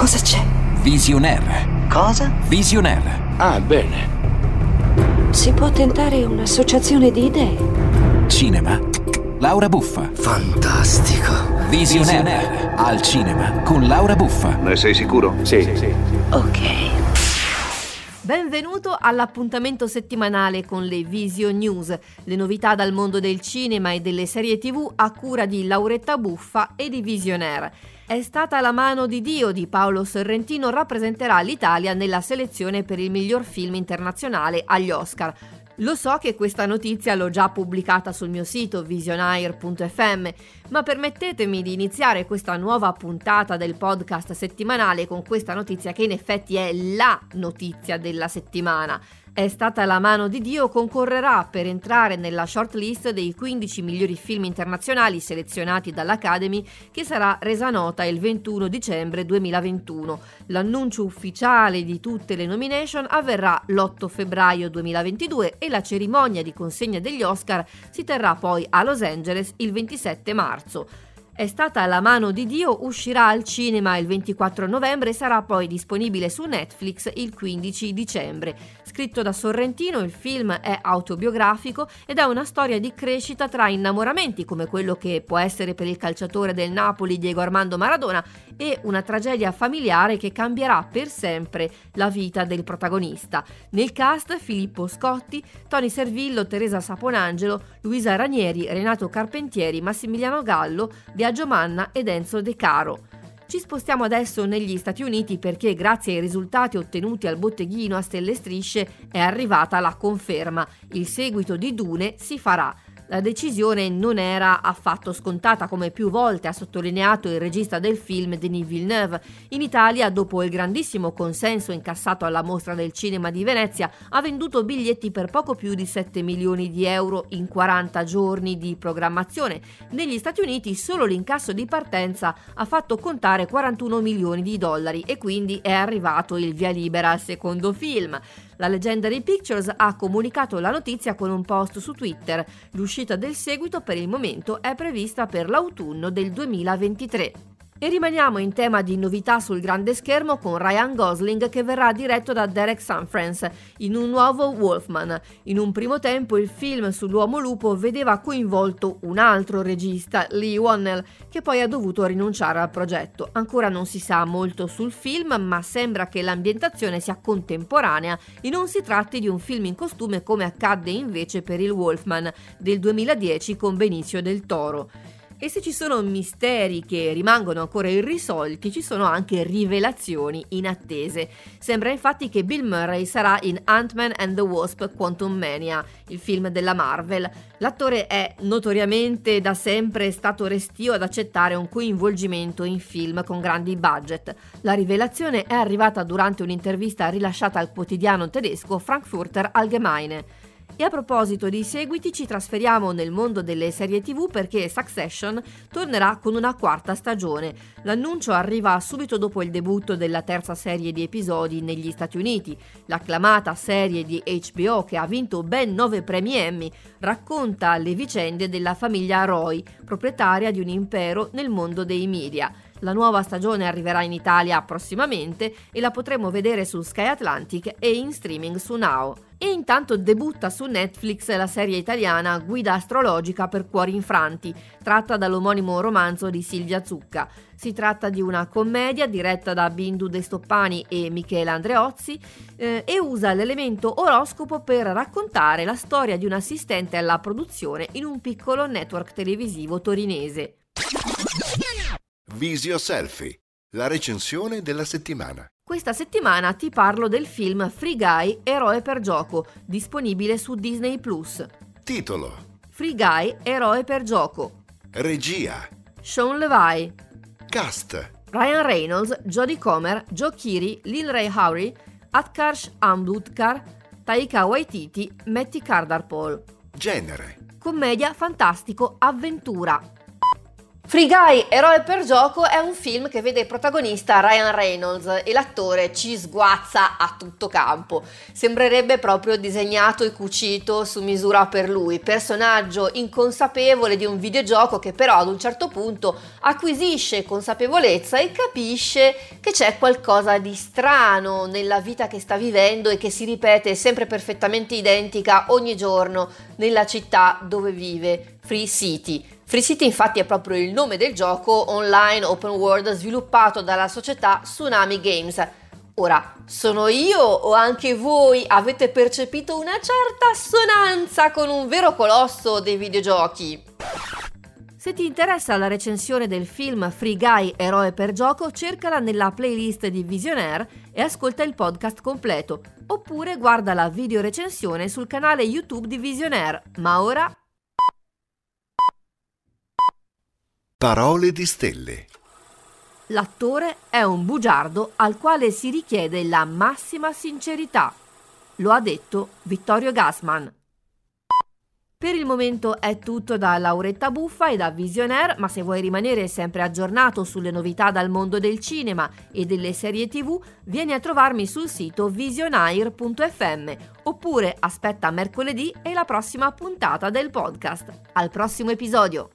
Cosa c'è? Visionaire. Cosa? Visionaire. Ah, bene. Si può tentare un'associazione di idee. Cinema. Laura Buffa. Fantastico. Visionaire. Al cinema con Laura Buffa. Ne sei sicuro? Sì, sì. Ok. Benvenuto all'appuntamento settimanale con le Vision News, le novità dal mondo del cinema e delle serie tv a cura di Lauretta Buffa e di Visionaire. È stata la mano di Dio di Paolo Sorrentino rappresenterà l'Italia nella selezione per il miglior film internazionale agli Oscar. Lo so che questa notizia l'ho già pubblicata sul mio sito visionaire.fm, ma permettetemi di iniziare questa nuova puntata del podcast settimanale con questa notizia che in effetti è la notizia della settimana. È stata la mano di Dio concorrerà per entrare nella shortlist dei 15 migliori film internazionali selezionati dall'Academy che sarà resa nota il 21 dicembre 2021. L'annuncio ufficiale di tutte le nomination avverrà l'8 febbraio 2022 e la cerimonia di consegna degli Oscar si terrà poi a Los Angeles il 27 marzo. È stata la mano di Dio, uscirà al cinema il 24 novembre e sarà poi disponibile su Netflix il 15 dicembre. Scritto da Sorrentino, il film è autobiografico ed ha una storia di crescita tra innamoramenti, come quello che può essere per il calciatore del Napoli Diego Armando Maradona, e una tragedia familiare che cambierà per sempre la vita del protagonista. Nel cast Filippo Scotti, Tony Servillo, Teresa Saponangelo, Luisa Ranieri, Renato Carpentieri, Massimiliano Gallo, Biagio Manna ed Enzo De Caro. Ci spostiamo adesso negli Stati Uniti perché grazie ai risultati ottenuti al botteghino a stelle strisce è arrivata la conferma. Il seguito di Dune si farà. La decisione non era affatto scontata come più volte ha sottolineato il regista del film Denis Villeneuve. In Italia, dopo il grandissimo consenso incassato alla mostra del cinema di Venezia, ha venduto biglietti per poco più di 7 milioni di euro in 40 giorni di programmazione. Negli Stati Uniti solo l'incasso di partenza ha fatto contare 41 milioni di dollari e quindi è arrivato il via libera al secondo film. La Legendary Pictures ha comunicato la notizia con un post su Twitter. L'uscita del seguito per il momento è prevista per l'autunno del 2023. E rimaniamo in tema di novità sul grande schermo con Ryan Gosling che verrà diretto da Derek Sanfrance in un nuovo Wolfman. In un primo tempo il film sull'uomo lupo vedeva coinvolto un altro regista, Lee Wannell, che poi ha dovuto rinunciare al progetto. Ancora non si sa molto sul film, ma sembra che l'ambientazione sia contemporanea e non si tratti di un film in costume come accadde invece per il Wolfman del 2010 con Benicio del Toro. E se ci sono misteri che rimangono ancora irrisolti, ci sono anche rivelazioni inattese. Sembra infatti che Bill Murray sarà in Ant-Man and the Wasp Quantum Mania, il film della Marvel. L'attore è notoriamente da sempre stato restio ad accettare un coinvolgimento in film con grandi budget. La rivelazione è arrivata durante un'intervista rilasciata al quotidiano tedesco Frankfurter Allgemeine. E a proposito di seguiti ci trasferiamo nel mondo delle serie tv perché Succession tornerà con una quarta stagione. L'annuncio arriva subito dopo il debutto della terza serie di episodi negli Stati Uniti. L'acclamata serie di HBO che ha vinto ben nove premi Emmy racconta le vicende della famiglia Roy, proprietaria di un impero nel mondo dei media. La nuova stagione arriverà in Italia prossimamente e la potremo vedere su Sky Atlantic e in streaming su Now. E intanto debutta su Netflix la serie italiana Guida astrologica per cuori infranti, tratta dall'omonimo romanzo di Silvia Zucca. Si tratta di una commedia diretta da Bindu De Stoppani e Michela Andreozzi eh, e usa l'elemento oroscopo per raccontare la storia di un assistente alla produzione in un piccolo network televisivo torinese. Visio Selfie, la recensione della settimana. Questa settimana ti parlo del film Free Guy Eroe per gioco, disponibile su Disney Plus. Titolo. Free Guy Eroe per gioco. Regia. Sean Levi. Cast. Ryan Reynolds, Jodie Comer, Joe Keery, Lil Ray Howery, Atkarsh Ambutkar, Taika Waititi, Matty Cardarpole. Genere. Commedia fantastico avventura. Free Guy, eroe per gioco, è un film che vede protagonista Ryan Reynolds e l'attore ci sguazza a tutto campo. Sembrerebbe proprio disegnato e cucito su misura per lui, personaggio inconsapevole di un videogioco che però ad un certo punto acquisisce consapevolezza e capisce che c'è qualcosa di strano nella vita che sta vivendo e che si ripete sempre perfettamente identica ogni giorno nella città dove vive, Free City. Free City infatti è proprio il nome del gioco online open world sviluppato dalla società Tsunami Games. Ora, sono io o anche voi avete percepito una certa assonanza con un vero colosso dei videogiochi? Se ti interessa la recensione del film Free Guy Eroe per gioco, cercala nella playlist di Visionaire e ascolta il podcast completo, oppure guarda la video recensione sul canale YouTube di Visionaire. Ma ora Parole di stelle. L'attore è un bugiardo al quale si richiede la massima sincerità. Lo ha detto Vittorio Gassman. Per il momento è tutto da Lauretta Buffa e da Visionaire, ma se vuoi rimanere sempre aggiornato sulle novità dal mondo del cinema e delle serie tv, vieni a trovarmi sul sito visionaire.fm oppure aspetta mercoledì e la prossima puntata del podcast. Al prossimo episodio!